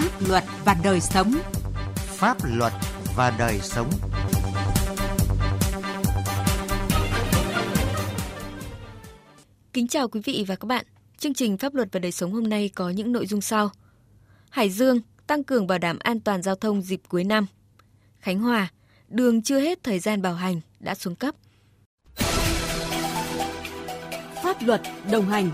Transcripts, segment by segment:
Pháp luật và đời sống. Pháp luật và đời sống. Kính chào quý vị và các bạn. Chương trình Pháp luật và đời sống hôm nay có những nội dung sau. Hải Dương tăng cường bảo đảm an toàn giao thông dịp cuối năm. Khánh Hòa, đường chưa hết thời gian bảo hành đã xuống cấp. Pháp luật đồng hành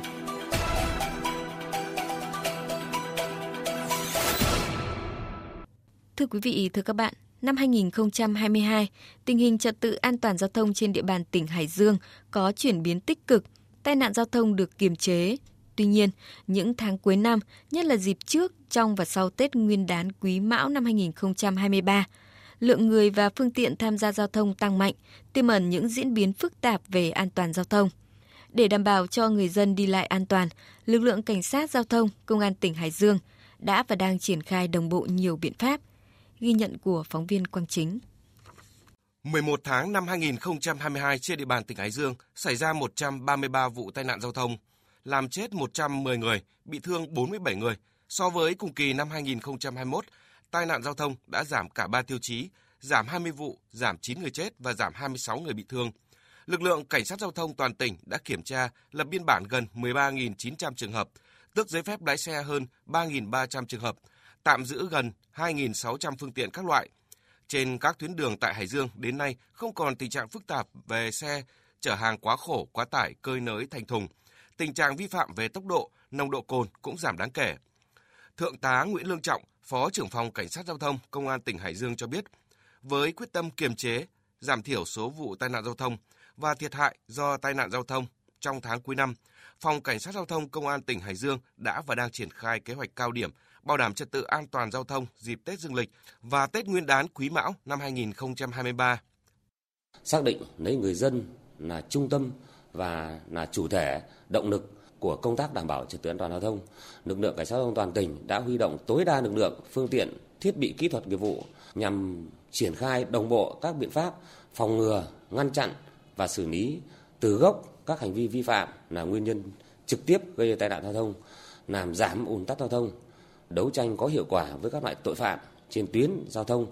Thưa quý vị, thưa các bạn, năm 2022, tình hình trật tự an toàn giao thông trên địa bàn tỉnh Hải Dương có chuyển biến tích cực, tai nạn giao thông được kiềm chế. Tuy nhiên, những tháng cuối năm, nhất là dịp trước, trong và sau Tết Nguyên đán Quý Mão năm 2023, lượng người và phương tiện tham gia giao thông tăng mạnh, tiềm ẩn những diễn biến phức tạp về an toàn giao thông. Để đảm bảo cho người dân đi lại an toàn, lực lượng cảnh sát giao thông, công an tỉnh Hải Dương đã và đang triển khai đồng bộ nhiều biện pháp – Ghi nhận của phóng viên Quang Chính. 11 tháng năm 2022 trên địa bàn tỉnh Hải Dương xảy ra 133 vụ tai nạn giao thông, làm chết 110 người, bị thương 47 người. So với cùng kỳ năm 2021, tai nạn giao thông đã giảm cả 3 tiêu chí, giảm 20 vụ, giảm 9 người chết và giảm 26 người bị thương. Lực lượng cảnh sát giao thông toàn tỉnh đã kiểm tra, lập biên bản gần 13.900 trường hợp, tước giấy phép lái xe hơn 3.300 trường hợp, tạm giữ gần 2.600 phương tiện các loại. Trên các tuyến đường tại Hải Dương đến nay không còn tình trạng phức tạp về xe chở hàng quá khổ, quá tải, cơi nới thành thùng. Tình trạng vi phạm về tốc độ, nồng độ cồn cũng giảm đáng kể. Thượng tá Nguyễn Lương Trọng, Phó trưởng phòng Cảnh sát Giao thông Công an tỉnh Hải Dương cho biết, với quyết tâm kiềm chế, giảm thiểu số vụ tai nạn giao thông và thiệt hại do tai nạn giao thông trong tháng cuối năm, Phòng Cảnh sát Giao thông Công an tỉnh Hải Dương đã và đang triển khai kế hoạch cao điểm bảo đảm trật tự an toàn giao thông dịp Tết Dương lịch và Tết Nguyên đán Quý Mão năm 2023. Xác định lấy người dân là trung tâm và là chủ thể, động lực của công tác đảm bảo trật tự an toàn giao thông, lực lượng cảnh sát giao thông toàn tỉnh đã huy động tối đa lực lượng, phương tiện, thiết bị kỹ thuật nghiệp vụ nhằm triển khai đồng bộ các biện pháp phòng ngừa, ngăn chặn và xử lý từ gốc các hành vi vi phạm là nguyên nhân trực tiếp gây tai nạn giao thông, làm giảm ủn tắc giao thông, đấu tranh có hiệu quả với các loại tội phạm trên tuyến giao thông,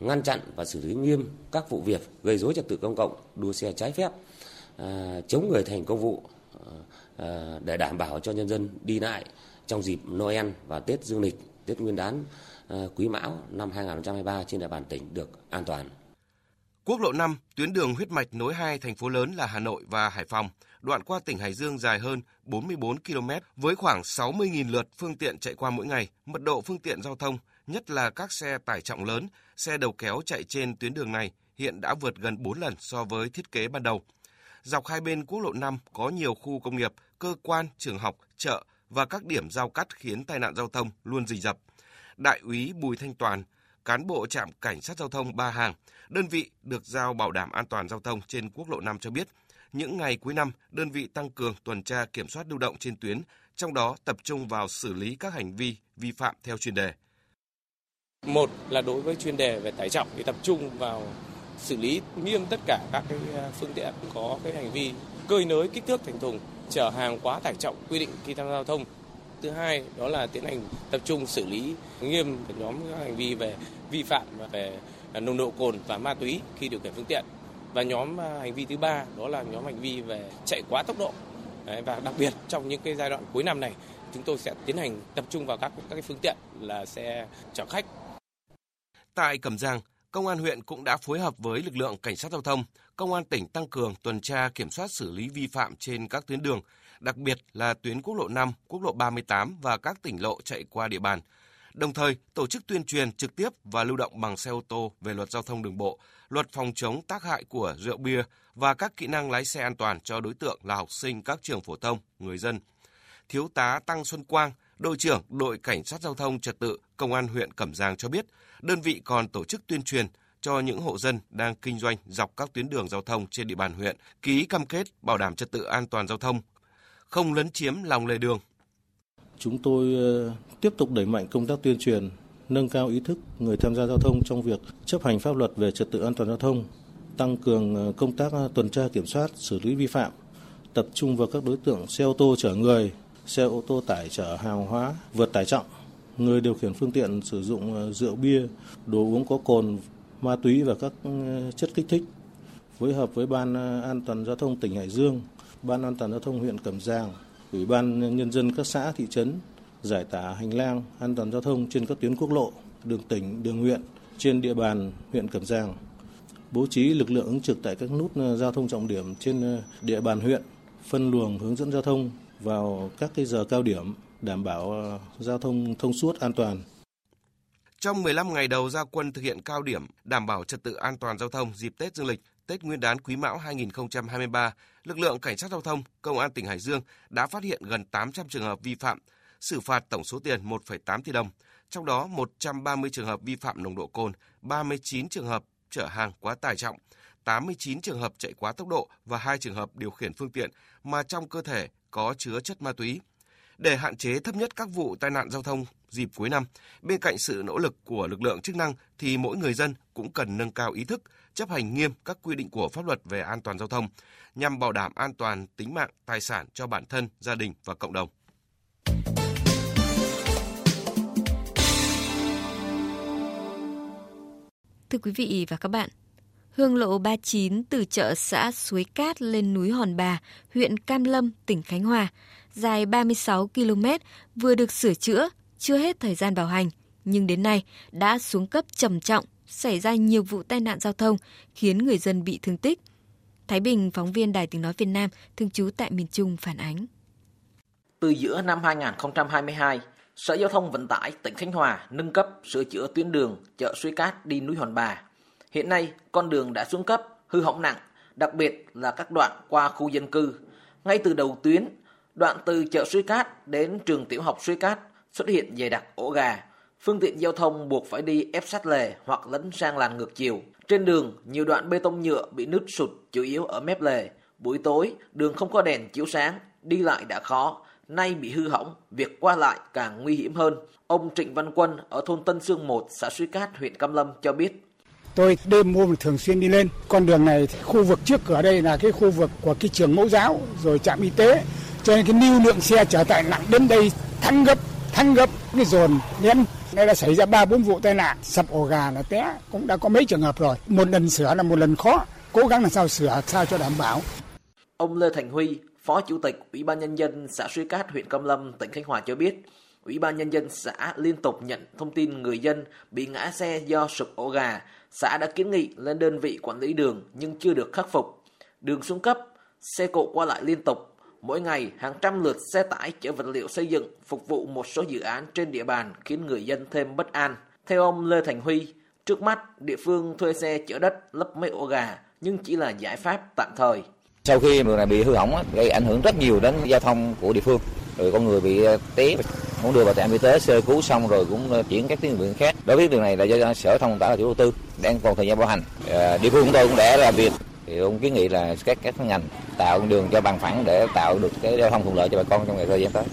ngăn chặn và xử lý nghiêm các vụ việc gây dối trật tự công cộng, đua xe trái phép, à, chống người thành công vụ à, để đảm bảo cho nhân dân đi lại trong dịp Noel và Tết Dương lịch, Tết Nguyên đán à, Quý Mão năm 2023 trên địa bàn tỉnh được an toàn. Quốc lộ 5, tuyến đường huyết mạch nối hai thành phố lớn là Hà Nội và Hải Phòng, đoạn qua tỉnh Hải Dương dài hơn 44 km với khoảng 60.000 lượt phương tiện chạy qua mỗi ngày. Mật độ phương tiện giao thông, nhất là các xe tải trọng lớn, xe đầu kéo chạy trên tuyến đường này hiện đã vượt gần 4 lần so với thiết kế ban đầu. Dọc hai bên quốc lộ 5 có nhiều khu công nghiệp, cơ quan, trường học, chợ và các điểm giao cắt khiến tai nạn giao thông luôn rình rập. Đại úy Bùi Thanh Toàn, cán bộ trạm cảnh sát giao thông Ba Hàng, đơn vị được giao bảo đảm an toàn giao thông trên quốc lộ 5 cho biết, những ngày cuối năm, đơn vị tăng cường tuần tra kiểm soát lưu động trên tuyến, trong đó tập trung vào xử lý các hành vi vi phạm theo chuyên đề. Một là đối với chuyên đề về tải trọng thì tập trung vào xử lý nghiêm tất cả các cái à, phương tiện có cái hành vi cơi nới kích thước thành thùng, chở hàng quá tải trọng quy định khi tham gia giao thông. Thứ hai đó là tiến hành tập trung xử lý nghiêm nhóm các hành vi về vi phạm về nồng độ cồn và ma túy khi điều khiển phương tiện và nhóm à, hành vi thứ ba đó là nhóm hành vi về chạy quá tốc độ Đấy, và đặc biệt trong những cái giai đoạn cuối năm này chúng tôi sẽ tiến hành tập trung vào các các cái phương tiện là xe chở khách. Tại Cẩm Giang, Công an huyện cũng đã phối hợp với lực lượng cảnh sát giao thông, Công an tỉnh tăng cường tuần tra kiểm soát xử lý vi phạm trên các tuyến đường, đặc biệt là tuyến quốc lộ 5, quốc lộ 38 và các tỉnh lộ chạy qua địa bàn. Đồng thời, tổ chức tuyên truyền trực tiếp và lưu động bằng xe ô tô về luật giao thông đường bộ, luật phòng chống tác hại của rượu bia và các kỹ năng lái xe an toàn cho đối tượng là học sinh các trường phổ thông, người dân. Thiếu tá Tăng Xuân Quang, đội trưởng đội cảnh sát giao thông trật tự công an huyện Cẩm Giang cho biết, đơn vị còn tổ chức tuyên truyền cho những hộ dân đang kinh doanh dọc các tuyến đường giao thông trên địa bàn huyện ký cam kết bảo đảm trật tự an toàn giao thông, không lấn chiếm lòng lề đường. Chúng tôi ờ, tiếp tục đẩy mạnh công tác tuyên truyền nâng cao ý thức người tham gia giao thông trong việc chấp hành pháp luật về trật tự an toàn giao thông, tăng cường ờ, công tác ờ, tuần tra kiểm soát, xử lý vi phạm, tập trung vào các đối tượng xe ô tô chở người, xe ô tô tải chở hàng hóa vượt tải trọng, người điều khiển phương tiện sử dụng rượu bia, đồ uống có cồn, ma túy và các ừ, chất kích thích. Phối hợp với Ban ờ, An toàn Giao thông tỉnh Hải Dương, Ban An toàn Giao thông huyện Cẩm Giàng, Ủy ban Nhân dân các xã, thị trấn giải tỏa hành lang an toàn giao thông trên các tuyến quốc lộ, đường tỉnh, đường huyện trên địa bàn huyện Cẩm Giàng. Bố trí lực lượng ứng trực tại các nút ờ, giao thông trọng điểm trên ờ, địa bàn huyện, phân luồng hướng dẫn giao thông vào các cái giờ cao điểm đảm bảo giao thông thông suốt an toàn. Trong 15 ngày đầu ra quân thực hiện cao điểm đảm bảo trật tự an toàn giao thông dịp Tết Dương lịch, Tết Nguyên đán Quý Mão 2023, lực lượng cảnh sát giao thông, công an tỉnh Hải Dương đã phát hiện gần 800 trường hợp vi phạm, xử phạt tổng số tiền 1,8 tỷ đồng, trong đó 130 trường hợp vi phạm nồng độ cồn, 39 trường hợp chở hàng quá tải trọng, 89 trường hợp chạy quá tốc độ và 2 trường hợp điều khiển phương tiện mà trong cơ thể có chứa chất ma túy. Để hạn chế thấp nhất các vụ tai nạn giao thông dịp cuối năm, bên cạnh sự nỗ lực của lực lượng chức năng thì mỗi người dân cũng cần nâng cao ý thức, chấp hành nghiêm các quy định của pháp luật về an toàn giao thông nhằm bảo đảm an toàn tính mạng, tài sản cho bản thân, gia đình và cộng đồng. Thưa quý vị và các bạn, Hương lộ 39 từ chợ xã Suối Cát lên núi Hòn Bà, huyện Cam Lâm, tỉnh Khánh Hòa, dài 36 km, vừa được sửa chữa, chưa hết thời gian bảo hành, nhưng đến nay đã xuống cấp trầm trọng, xảy ra nhiều vụ tai nạn giao thông, khiến người dân bị thương tích. Thái Bình, phóng viên Đài Tiếng Nói Việt Nam, thường trú tại miền Trung phản ánh. Từ giữa năm 2022, Sở Giao thông Vận tải tỉnh Khánh Hòa nâng cấp sửa chữa tuyến đường chợ Suối Cát đi núi Hòn Bà. Hiện nay, con đường đã xuống cấp, hư hỏng nặng, đặc biệt là các đoạn qua khu dân cư. Ngay từ đầu tuyến, đoạn từ chợ Suối Cát đến trường tiểu học Suối Cát xuất hiện dày đặc ổ gà. Phương tiện giao thông buộc phải đi ép sát lề hoặc lấn sang làn ngược chiều. Trên đường, nhiều đoạn bê tông nhựa bị nứt sụt chủ yếu ở mép lề. Buổi tối, đường không có đèn chiếu sáng, đi lại đã khó, nay bị hư hỏng, việc qua lại càng nguy hiểm hơn. Ông Trịnh Văn Quân ở thôn Tân Sương 1, xã Suối Cát, huyện Cam Lâm cho biết. Tôi đêm hôm thường xuyên đi lên. Con đường này, khu vực trước cửa đây là cái khu vực của cái trường mẫu giáo, rồi trạm y tế. Cho nên cái lưu lượng xe trở tại nặng đến đây thăng gấp, ăn gấp, cái dồn nén. Đây là xảy ra ba bốn vụ tai nạn, sập ổ gà là té, cũng đã có mấy trường hợp rồi. Một lần sửa là một lần khó, cố gắng làm sao sửa sao cho đảm bảo. Ông Lê Thành Huy, Phó Chủ tịch Ủy ban Nhân dân xã Suối Cát, huyện Cam Lâm, tỉnh Khánh Hòa cho biết, Ủy ban Nhân dân xã liên tục nhận thông tin người dân bị ngã xe do sụp ổ gà. Xã đã kiến nghị lên đơn vị quản lý đường nhưng chưa được khắc phục. Đường xuống cấp, xe cộ qua lại liên tục. Mỗi ngày, hàng trăm lượt xe tải chở vật liệu xây dựng phục vụ một số dự án trên địa bàn khiến người dân thêm bất an. Theo ông Lê Thành Huy, trước mắt địa phương thuê xe chở đất lấp mấy ổ gà nhưng chỉ là giải pháp tạm thời. Sau khi đường này bị hư hỏng gây ảnh hưởng rất nhiều đến giao thông của địa phương. Rồi con người bị à, té cũng đưa vào trạm y tế sơ cứu xong rồi cũng à, chuyển các tuyến đường khác. Đối với đường này là do sở thông tải là chủ đầu tư đang còn thời gian bảo hành. À, địa phương chúng tôi cũng đã làm việc thì ông kiến nghị là các các ngành tạo đường cho bằng phẳng để tạo được cái giao thông thuận lợi cho bà con trong ngày thời gian tới.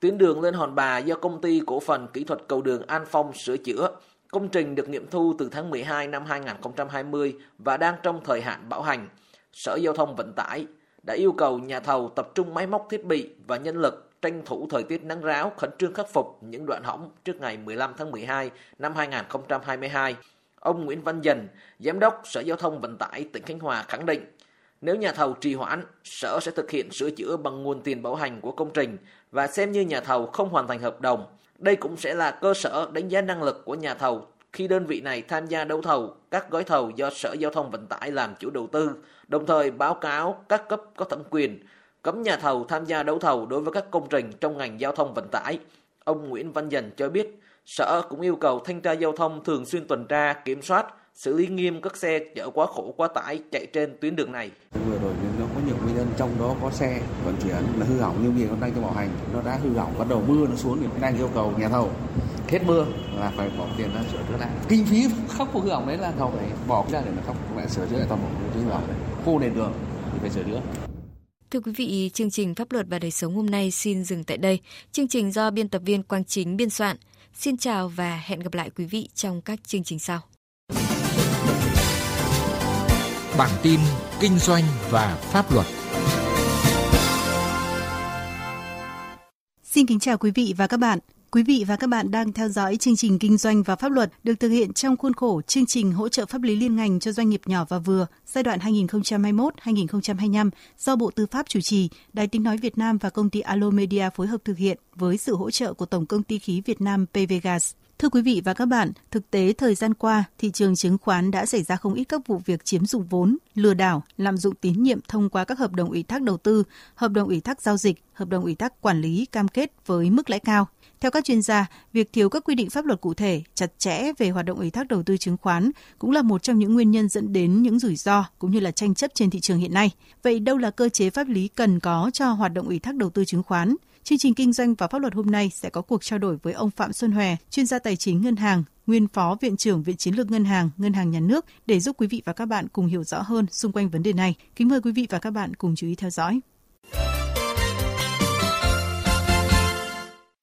Tuyến đường lên Hòn Bà do công ty cổ phần kỹ thuật cầu đường An Phong sửa chữa. Công trình được nghiệm thu từ tháng 12 năm 2020 và đang trong thời hạn bảo hành. Sở Giao thông Vận tải đã yêu cầu nhà thầu tập trung máy móc thiết bị và nhân lực tranh thủ thời tiết nắng ráo, khẩn trương khắc phục những đoạn hỏng trước ngày 15 tháng 12 năm 2022. Ông Nguyễn Văn Dần, Giám đốc Sở Giao thông Vận tải tỉnh Khánh Hòa khẳng định, nếu nhà thầu trì hoãn, Sở sẽ thực hiện sửa chữa bằng nguồn tiền bảo hành của công trình và xem như nhà thầu không hoàn thành hợp đồng. Đây cũng sẽ là cơ sở đánh giá năng lực của nhà thầu khi đơn vị này tham gia đấu thầu các gói thầu do Sở Giao thông Vận tải làm chủ đầu tư, đồng thời báo cáo các cấp có thẩm quyền cấm nhà thầu tham gia đấu thầu đối với các công trình trong ngành giao thông vận tải. Ông Nguyễn Văn Dần cho biết, Sở cũng yêu cầu thanh tra giao thông thường xuyên tuần tra, kiểm soát, xử lý nghiêm các xe chở quá khổ quá tải chạy trên tuyến đường này. Vừa rồi nó có nhiều nguyên nhân trong đó có xe vận chuyển là hư hỏng như việc nó đang trong bảo hành, nó đã hư hỏng bắt đầu mưa nó xuống thì đang yêu cầu nhà thầu hết mưa là phải bỏ tiền ra sửa chữa lại. Kinh phí khắc phục hư hỏng đấy là thầu phải bỏ ra để mà khắc phục lại sửa chữa lại toàn bộ cái hư hỏng đấy. Khu nền đường thì phải sửa chữa. Thưa quý vị, chương trình Pháp luật và đời sống hôm nay xin dừng tại đây. Chương trình do biên tập viên Quang Chính biên soạn. Xin chào và hẹn gặp lại quý vị trong các chương trình sau. Bản tin kinh doanh và pháp luật. Xin kính chào quý vị và các bạn. Quý vị và các bạn đang theo dõi chương trình Kinh doanh và Pháp luật được thực hiện trong khuôn khổ chương trình hỗ trợ pháp lý liên ngành cho doanh nghiệp nhỏ và vừa giai đoạn 2021-2025 do Bộ Tư pháp chủ trì, Đài Tiếng Nói Việt Nam và công ty Alo Media phối hợp thực hiện với sự hỗ trợ của Tổng công ty khí Việt Nam PVGas. Thưa quý vị và các bạn, thực tế thời gian qua, thị trường chứng khoán đã xảy ra không ít các vụ việc chiếm dụng vốn, lừa đảo, lạm dụng tín nhiệm thông qua các hợp đồng ủy thác đầu tư, hợp đồng ủy thác giao dịch, hợp đồng ủy thác quản lý cam kết với mức lãi cao. Theo các chuyên gia, việc thiếu các quy định pháp luật cụ thể, chặt chẽ về hoạt động ủy thác đầu tư chứng khoán cũng là một trong những nguyên nhân dẫn đến những rủi ro cũng như là tranh chấp trên thị trường hiện nay. Vậy đâu là cơ chế pháp lý cần có cho hoạt động ủy thác đầu tư chứng khoán? Chương trình Kinh doanh và Pháp luật hôm nay sẽ có cuộc trao đổi với ông Phạm Xuân Hòe, chuyên gia tài chính ngân hàng, nguyên phó viện trưởng Viện Chiến lược Ngân hàng, Ngân hàng Nhà nước để giúp quý vị và các bạn cùng hiểu rõ hơn xung quanh vấn đề này. Kính mời quý vị và các bạn cùng chú ý theo dõi.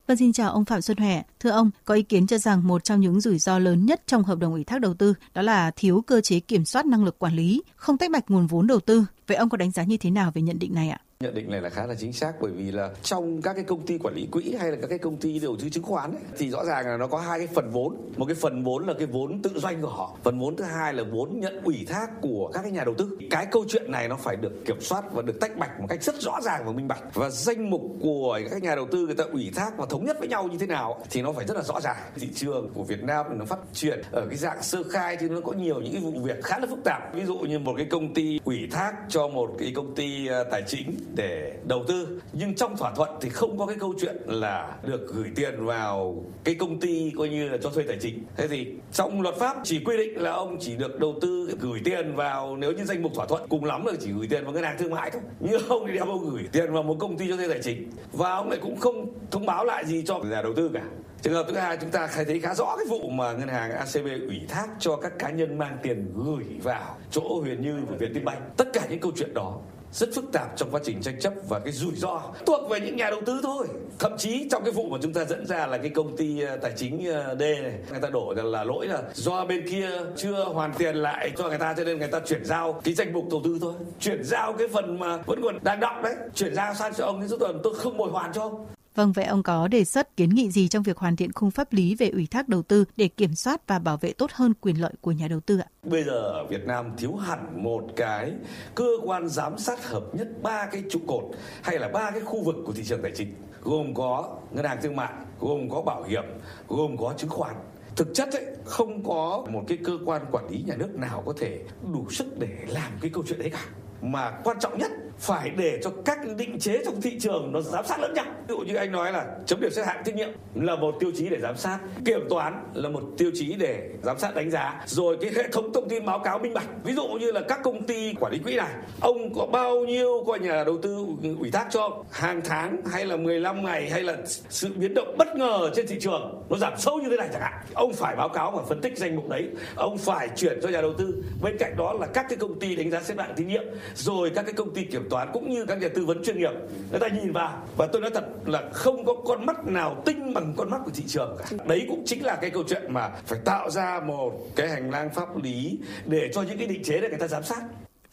Vâng, xin chào ông Phạm Xuân Hòe. Thưa ông, có ý kiến cho rằng một trong những rủi ro lớn nhất trong hợp đồng ủy thác đầu tư đó là thiếu cơ chế kiểm soát năng lực quản lý, không tách bạch nguồn vốn đầu tư. Vậy ông có đánh giá như thế nào về nhận định này ạ? Nhận định này là khá là chính xác bởi vì là trong các cái công ty quản lý quỹ hay là các cái công ty đầu tư chứng khoán ấy, thì rõ ràng là nó có hai cái phần vốn. Một cái phần vốn là cái vốn tự doanh của họ. Phần vốn thứ hai là vốn nhận ủy thác của các cái nhà đầu tư. Cái câu chuyện này nó phải được kiểm soát và được tách bạch một cách rất rõ ràng và minh bạch. Và danh mục của các nhà đầu tư người ta ủy thác và thống nhất với nhau như thế nào thì nó phải rất là rõ ràng. Thị trường của Việt Nam nó phát triển ở cái dạng sơ khai thì nó có nhiều những cái vụ việc khá là phức tạp. Ví dụ như một cái công ty ủy thác cho một cái công ty à, tài chính để đầu tư. Nhưng trong thỏa thuận thì không có cái câu chuyện là được gửi tiền vào cái công ty coi như là cho thuê tài chính. Thế thì trong luật pháp chỉ quy định là ông chỉ được đầu tư gửi tiền vào nếu như danh mục thỏa thuận cùng lắm là chỉ gửi tiền vào ngân hàng thương mại thôi. Nhưng ông thì đem ông gửi tiền vào một công ty cho thuê tài chính. Và ông lại cũng không thông báo lại gì cho nhà đầu tư cả. Trường hợp thứ hai, chúng ta thấy khá rõ cái vụ mà ngân hàng ACB ủy thác cho các cá nhân mang tiền gửi vào chỗ Huyền Như và Vietinbank tất cả những câu chuyện đó rất phức tạp trong quá trình tranh chấp và cái rủi ro thuộc về những nhà đầu tư thôi. Thậm chí trong cái vụ mà chúng ta dẫn ra là cái công ty ờ, tài chính ờ, D này, người ta đổ là lỗi là do bên kia chưa hoàn tiền lại cho người ta cho nên người ta chuyển giao cái danh mục đầu tư thôi. Chuyển giao cái phần mà vẫn còn đang đọng đấy, chuyển giao sang cho ông thì số tiền tôi không bồi hoàn cho ông. Vâng, vậy ông có đề xuất kiến nghị gì trong việc hoàn thiện khung pháp lý về ủy thác đầu tư để kiểm soát và bảo vệ tốt hơn quyền lợi của nhà đầu tư ạ? Bây giờ ở Việt Nam thiếu hẳn một cái cơ quan giám sát hợp nhất ba cái trụ cột hay là ba cái khu vực của thị trường tài chính gồm có ngân hàng thương mại, gồm có bảo hiểm, gồm có chứng khoán thực chất ấy không có một cái cơ quan quản lý nhà nước nào có thể đủ sức để làm cái câu chuyện đấy cả mà quan trọng nhất phải để cho các định chế trong thị trường nó giám sát lẫn nhau. Ví dụ như anh nói là chấm điểm xếp hạng tín nhiệm là một tiêu chí để giám sát, kiểm toán là một tiêu chí để giám sát đánh giá, rồi cái hệ thống thông tin báo cáo minh bạch. Ví dụ như là các công ty quản lý quỹ này, ông có bao nhiêu coi nhà đầu tư ủy thác cho hàng tháng hay là 15 ngày hay là sự biến động bất ngờ trên thị trường nó giảm sâu như thế này chẳng hạn. Ông phải báo cáo và phân tích danh mục đấy, ông phải chuyển cho nhà đầu tư. Bên cạnh đó là các cái công ty đánh giá xếp hạng tín nhiệm rồi các cái công ty kiểm toán cũng như các nhà tư vấn chuyên nghiệp. Người ta nhìn vào và tôi nói thật là không có con mắt nào tinh bằng con mắt của thị trường cả. Đấy cũng chính là cái câu chuyện mà phải tạo ra một cái hành lang pháp lý để cho những cái định chế để người ta giám sát.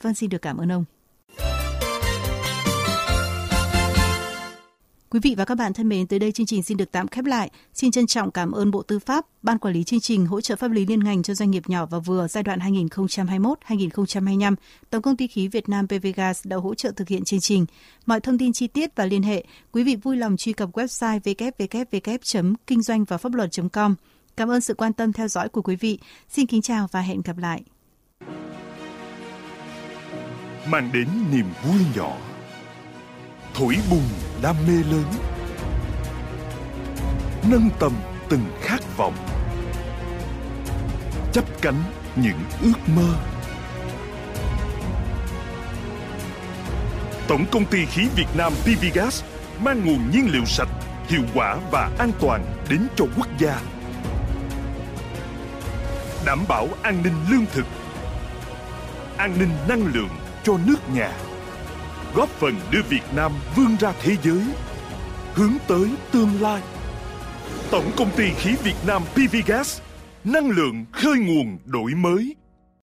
Vâng xin được cảm ơn ông. Quý vị và các bạn thân mến, tới đây chương trình xin được tạm khép lại. Xin trân trọng cảm ơn Bộ Tư pháp, Ban Quản lý chương trình hỗ trợ pháp lý liên ngành cho doanh nghiệp nhỏ và vừa giai đoạn 2021-2025, Tổng công ty khí Việt Nam PVGas đã hỗ trợ thực hiện chương trình. Mọi thông tin chi tiết và liên hệ, quý vị vui lòng truy cập website www.kinh doanh và pháp luật.com. Cảm ơn sự quan tâm theo dõi của quý vị. Xin kính chào và hẹn gặp lại. Mang đến niềm vui nhỏ thổi bùng đam mê lớn. Nâng tầm từng khát vọng. Chấp cánh những ước mơ. Tổng công ty khí Việt Nam PVGas mang nguồn nhiên liệu sạch, hiệu quả và an toàn đến cho quốc gia. Đảm bảo an ninh lương thực, an ninh năng lượng cho nước nhà góp phần đưa Việt Nam vươn ra thế giới, hướng tới tương lai. Tổng công ty khí Việt Nam PVGas, năng lượng khơi nguồn đổi mới.